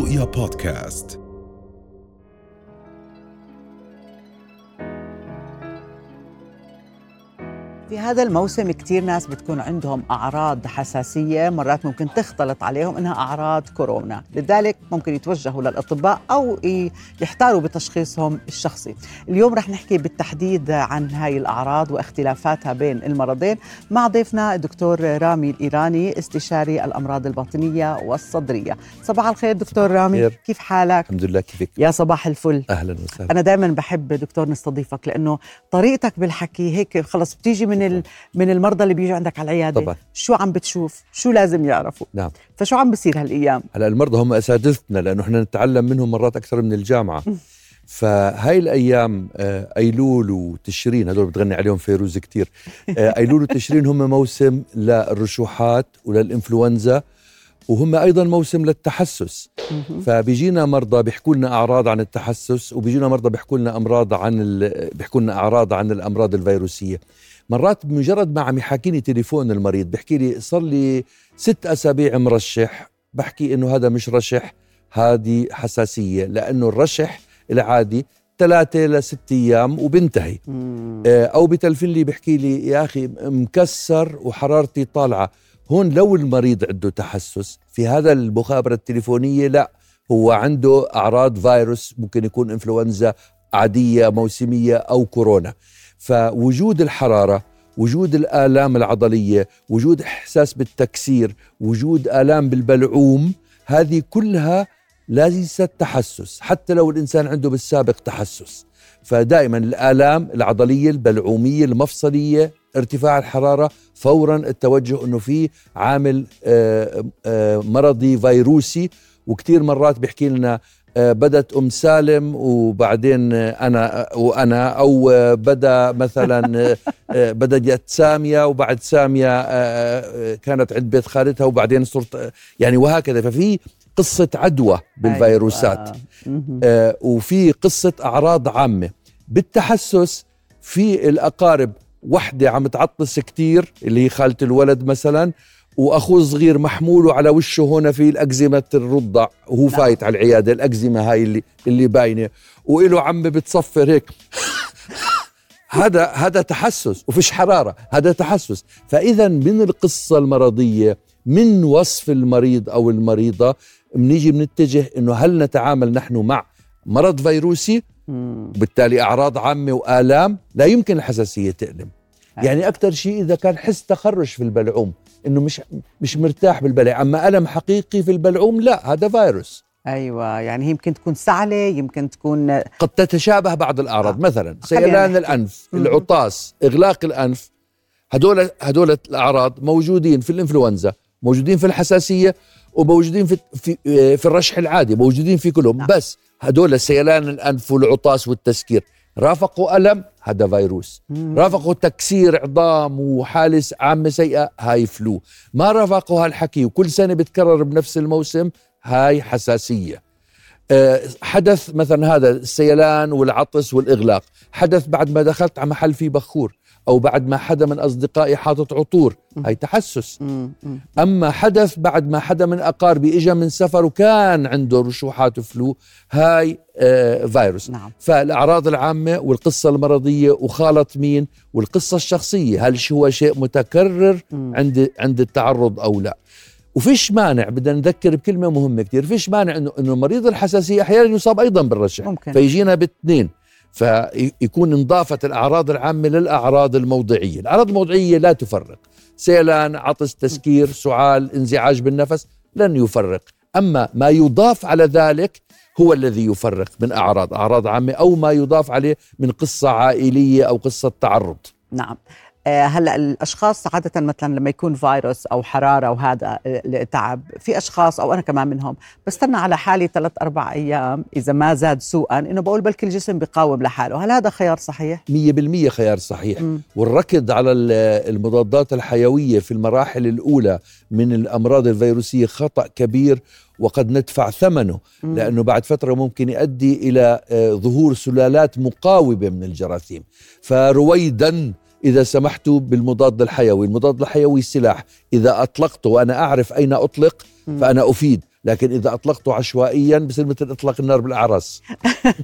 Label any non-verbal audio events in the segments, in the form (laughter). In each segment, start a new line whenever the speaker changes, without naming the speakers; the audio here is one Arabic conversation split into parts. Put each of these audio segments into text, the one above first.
رؤيا بودكاست.
في هذا الموسم كتير ناس بتكون عندهم أعراض حساسية مرات ممكن تختلط عليهم إنها أعراض كورونا. لذلك ممكن يتوجهوا للأطباء أو يحتاروا بتشخيصهم الشخصي. اليوم رح نحكي بالتحديد عن هاي الأعراض واختلافاتها بين المرضين. مع ضيفنا الدكتور رامي الإيراني استشاري الأمراض الباطنية والصدرية. صباح الخير دكتور رامي.
خير.
كيف حالك؟
الحمد لله كيفك؟
يا صباح الفل.
أهلا وسهلا.
أنا دائما بحب دكتور نستضيفك لأنه طريقتك بالحكي هيك خلص بتيجي من ال... من المرضى اللي بيجوا عندك على العيادة؟
طبعا.
شو عم بتشوف؟ شو لازم يعرفوا؟
نعم.
فشو عم بصير هالأيام؟
هلا المرضى هم أساتذتنا لأنه إحنا نتعلم منهم مرات أكثر من الجامعة. فهاي الأيام آه، أيلول وتشرين هذول بتغني عليهم فيروز كتير. آه، أيلول وتشرين هم موسم للرشوحات وللإنفلونزا. وهم أيضا موسم للتحسس. فبيجينا مرضى بيحكوا لنا أعراض عن التحسس وبيجينا مرضى بيحكوا لنا أمراض عن ال... بيحكوا لنا أعراض عن الأمراض الفيروسية. مرات بمجرد ما عم يحاكيني تليفون المريض بيحكي لي صار لي ست أسابيع مرشح بحكي إنه هذا مش رشح هذه حساسية لأنه الرشح العادي ثلاثة لست أيام وبنتهي آه، أو بتلفن لي بحكي لي يا أخي مكسر وحرارتي طالعة. هون لو المريض عنده تحسس في هذا المخابرة التليفونية لا هو عنده أعراض فيروس ممكن يكون إنفلونزا عادية موسمية أو كورونا. فوجود الحرارة وجود الآلام العضلية وجود إحساس بالتكسير وجود آلام بالبلعوم هذه كلها ليست تحسس حتى لو الإنسان عنده بالسابق تحسس. فدائما الآلام العضلية البلعومية المفصلية ارتفاع الحرارة فورا التوجه أنه في عامل آه، آه، مرضي فيروسي. وكثير مرات بيحكي لنا آه، بدت أم سالم وبعدين أنا وأنا أو بدا مثلا بدت سامية وبعد سامية كانت عند بيت خالتها وبعدين صرت يعني وهكذا. ففي قصة عدوى بالفيروسات.
أيوة.
وفي قصة أعراض عامة. بالتحسس في الأقارب وحدة عم تعطس كتير اللي هي خالة الولد مثلا وأخوه صغير محمول على وشه هنا في الأكزيمة الرضع وهو
نعم.
فايت على العيادة الأكزيمة هاي اللي اللي باينة وإله عم بتصفر هيك هذا هذا تحسس وفيش حرارة هذا تحسس فاذا من القصة المرضية من وصف المريض أو المريضة بنيجي بنتجه إنه هل نتعامل نحن مع مرض فيروسي. وبالتالي أعراض عامة وآلام لا يمكن الحساسية تألم. يعني أكثر شيء إذا كان حس تخرش في البلعوم إنه مش مش مرتاح بالبلع. أما ألم حقيقي في البلعوم لا هذا فيروس.
أيوه يعني هي يمكن تكون سعلة يمكن تكون
قد تتشابه بعض الأعراض.
آه.
مثلا سيلان.
الأنف.
العطاس إغلاق الأنف هدول هدول الأعراض موجودين في الإنفلونزا موجودين في الحساسية. وموجودين في في في الرشح العادي موجودين في كلهم.
نعم.
بس هدول سيلان الانف والعطاس والتسكير. رافقوا ألم هذا فيروس.
مم.
رافقوا تكسير عظام وحاله عامة سيئة هاي فلو. ما رافقوا هالحكي وكل سنة بتكرر بنفس الموسم هاي حساسية. آه، حدث مثلا هذا السيلان والعطس والإغلاق. حدث بعد ما دخلت على محل فيه بخور. أو بعد ما حدا من أصدقائي حاطط عطور. هاي تحسس. أما حدث بعد ما حدا من اقاربي اجى من سفر وكان عنده رشوحات وفلو هاي آه فيروس.
نعم.
فالأعراض العامة والقصة المرضية وخالط مين؟ والقصة الشخصية. هل هو شيء متكرر. عند عند التعرض أو لا؟ وفيش مانع بدنا نذكر بكلمة مهمة كثير فيش مانع إنه إنه مريض الحساسية أحيانا يصاب أيضا بالرشح.
ممكن.
فيجينا باثنين فيكون انضافت الأعراض العامة للأعراض الموضعية. الأعراض الموضعية لا تفرق. سيلان عطس تسكير سعال انزعاج بالنفس لن يفرق. أما ما يضاف على ذلك هو الذي يفرق من أعراض أعراض عامة أو ما يضاف عليه من قصة عائلية أو قصة تعرض.
نعم. هلا الأشخاص عادة مثلا لما يكون فيروس أو حرارة وهذا آه، تعب في أشخاص أو أنا كمان منهم بستنى على حالي ثلاث أربع أيام إذا ما زاد سوءا إنه بقول بلكي الجسم بيقاوم لحاله هل هذا خيار صحيح
100% خيار صحيح
مم.
والركض على ال- المضادات الحيوية في المراحل الأولى من الأمراض الفيروسية خطأ كبير وقد ندفع ثمنه
مم.
لأنه بعد فترة ممكن يؤدي إلى آه، ظهور سلالات مقاومة من الجراثيم فرويدا إذا سمحتوا بالمضاد الحيوي. المضاد الحيوي سلاح إذا أطلقته وأنا أعرف أين أطلق
مم.
فأنا أفيد. لكن إذا اطلقته عشوائيا بصير مثل إطلاق النار بالاعراس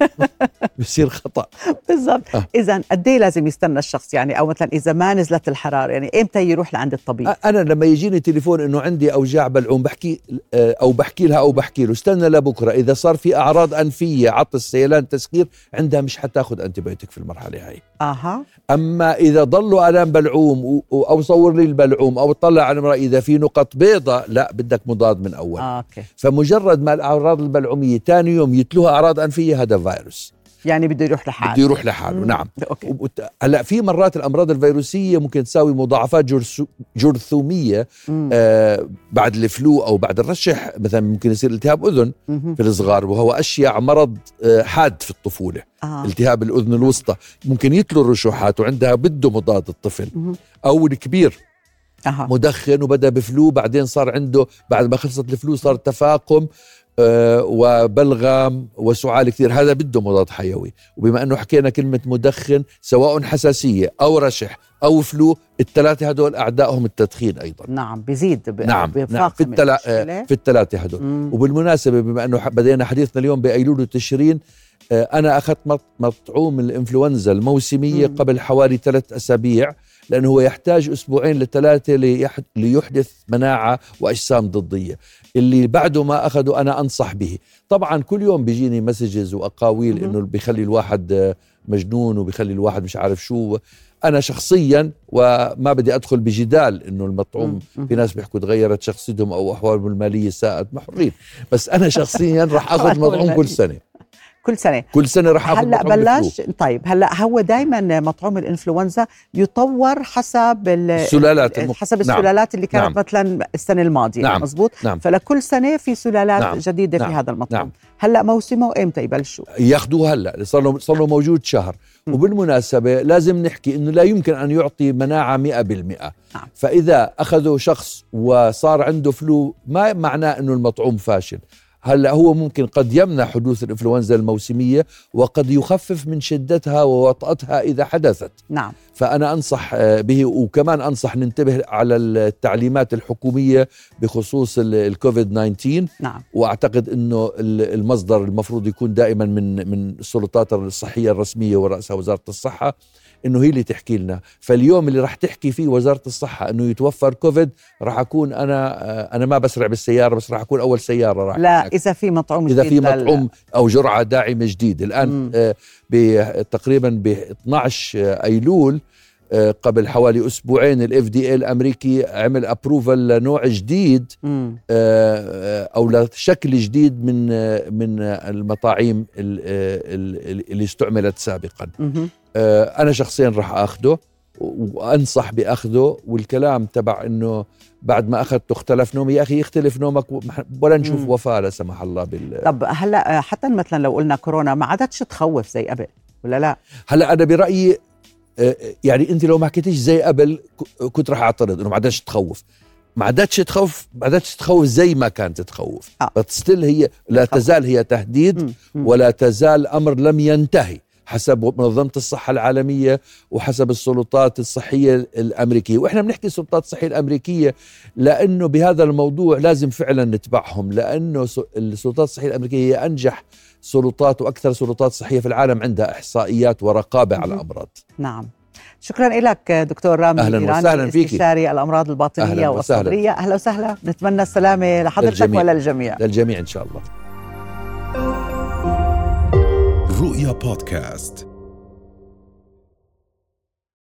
(laughs) بصير خطأ.
بالضبط.
آه.
اذا قد إيه لازم يستنى الشخص يعني؟ أو مثلا إذا ما نزلت الحرارة يعني إمتى يروح لعند الطبيب؟
أنا لما يجيني تليفون إنه عندي أوجاع بلعوم بحكي آه، أو بحكي لها أو بحكي له استنى لبكرة. إذا صار في أعراض أنفية عطس سيلان تسكير عندها مش حتاخذ antibiotic في المرحلة هاي.
أها.
أما إذا ضلوا ألام بلعوم أو صور لي البلعوم أو اطلع على المرآة إذا في نقط بيضاء لا بدك مضاد من أول.
آه، okay.
فمجرد ما الأعراض البلعوميه ثاني يوم يتلوها أعراض أنفية هذا فيروس
يعني بده يروح لحاله
بده يروح لحاله
مم.
نعم وبت- هلأ في مرات الأمراض الفيروسية ممكن تساوي مضاعفات جرثو- جرثومية
مم.
آه بعد الفلو أو بعد الرشح مثلا ممكن يصير التهاب أذن
مهم.
في الصغار وهو أشيع مرض آه حاد في الطفولة
آه.
التهاب الأذن الوسطى ممكن يتلو الرشوحات وعندها بده مضاد الطفل
مهم.
أو الكبير
أها.
مدخن وبدأ بفلو بعدين صار عنده بعد ما خلصت الفلو صار تفاقم آه، وبلغم وسعال كثير. هذا بده مضاد حيوي. وبما إنه حكينا كلمة مدخن سواء حساسية أو رشح أو فلو الثلاثة هدول أعدائهم التدخين أيضا.
نعم بيزيد ب...
نعم, نعم. في التلا... آه، في الثلاثة هدول.
مم.
وبالمناسبة بما إنه بدينا حديثنا اليوم بأيلول وتشرين آه، أنا أخذت مط- مطعوم الإنفلونزا الموسمية
مم.
قبل حوالي ثلاث أسابيع. لأنه هو يحتاج أسبوعين لثلاثة ليح- ليحدث مناعة وأجسام ضدية اللي بعده ما أخذه أنا أنصح به طبعا كل يوم بيجيني مسجز وأقاويل
مهم.
إنه بيخلي الواحد آه، مجنون وبيخلي الواحد مش عارف شو أنا شخصيا وما بدي أدخل بجدال إنه المطعوم. في ناس بيحكوا تغيرت شخصيتهم أو أحوالهم المالية ساءت ما حرين بس أنا شخصيا راح
أخذ (laughs)
مطعوم كل. سنة
كل سنة
كل سنة راح أخذ هلأ.
بلش طيب هلأ هو دائما مطعوم الإنفلونزا يطور حسب ال-
السلالات المخ-
حسب
نعم.
السلالات اللي كانت
نعم.
مثلا السنة الماضية
نعم.
مزبوط
نعم.
فلكل سنة في سلالات
نعم.
جديدة في
نعم.
هذا المطعم
نعم.
هلأ موسمه إمتى يبلشوا
ياخذوه هلأ صار له صار له موجود شهر
مم.
وبالمناسبة لازم نحكي إنه لا يمكن أن يعطي مناعة 100%
نعم.
فإذا اخذوا شخص وصار عنده فلو ما معناه إنه المطعوم فاشل هلا هو ممكن قد يمنع حدوث الإنفلونزا الموسمية وقد يخفف من شدتها ووطأتها إذا حدثت؟
نعم.
فأنا أنصح آه، به وكمان أنصح ننتبه على التعليمات الحكومية بخصوص ال- الكوفيد 19
نعم.
وأعتقد أنه ال- المصدر المفروض يكون دائما من من السلطات الصحية الرسمية ورأسها وزارة الصحة. إنه هي اللي تحكي لنا فاليوم اللي راح تحكي فيه وزارة الصحة إنه يتوفر كوفيد راح أكون أنا آه، أنا ما بسرع بالسيارة بس راح أكون أول سيارة راح
لا
هناك.
إذا في مطعوم
إذا في
جديد
مطعوم أو جرعة داعمة جديد
الآن.
آه، تقريبا ب 12 أيلول آه، قبل حوالي أسبوعين ال FDA الأمريكي عمل approval لنوع جديد. آه، آه، أو لشكل جديد من آه، من آه، المطاعيم ال- آه، ال- اللي استعملت سابقا. آه، أنا شخصيا راح اخذه وأنصح باخذه والكلام تبع إنه بعد ما أخذته اختلف نومي يا أخي يختلف نومك ولا نشوف
مم.
وفاة لا سمح الله بال
طب هلا آه، حتى مثلا لو قلنا كورونا ما عادتش تخوف زي قبل ولا لا
هلا أنا برأيي آه، يعني أنت لو ما حكيتيش زي قبل كنت راح أعترض إنه ما عادش تخوف ما عادتش تخوف ما عادتش تخوف زي ما كانت تخوف
آه.
بس هي لا تزال هي تهديد
مم. مم.
ولا تزال أمر لم ينتهي حسب منظمة الصحة العالمية وحسب السلطات الصحية الأمريكية وإحنا بنحكي السلطات الصحية الأمريكية لأنه بهذا الموضوع لازم فعلا نتبعهم لأنه السلطات الصحية الأمريكية هي أنجح سلطات وأكثر سلطات صحية في العالم عندها إحصائيات ورقابة على. الأمراض
نعم شكرا لك دكتور رامي
أهلاً
الإيراني،
وسهلاً فيكي.
استشاري
الأمراض الباطنية.
والصدريه أهلا وسهلا نتمنى السلامة لحضرتك
للجميع.
وللجميع
للجميع إن شاء الله
رؤيا بودكاست.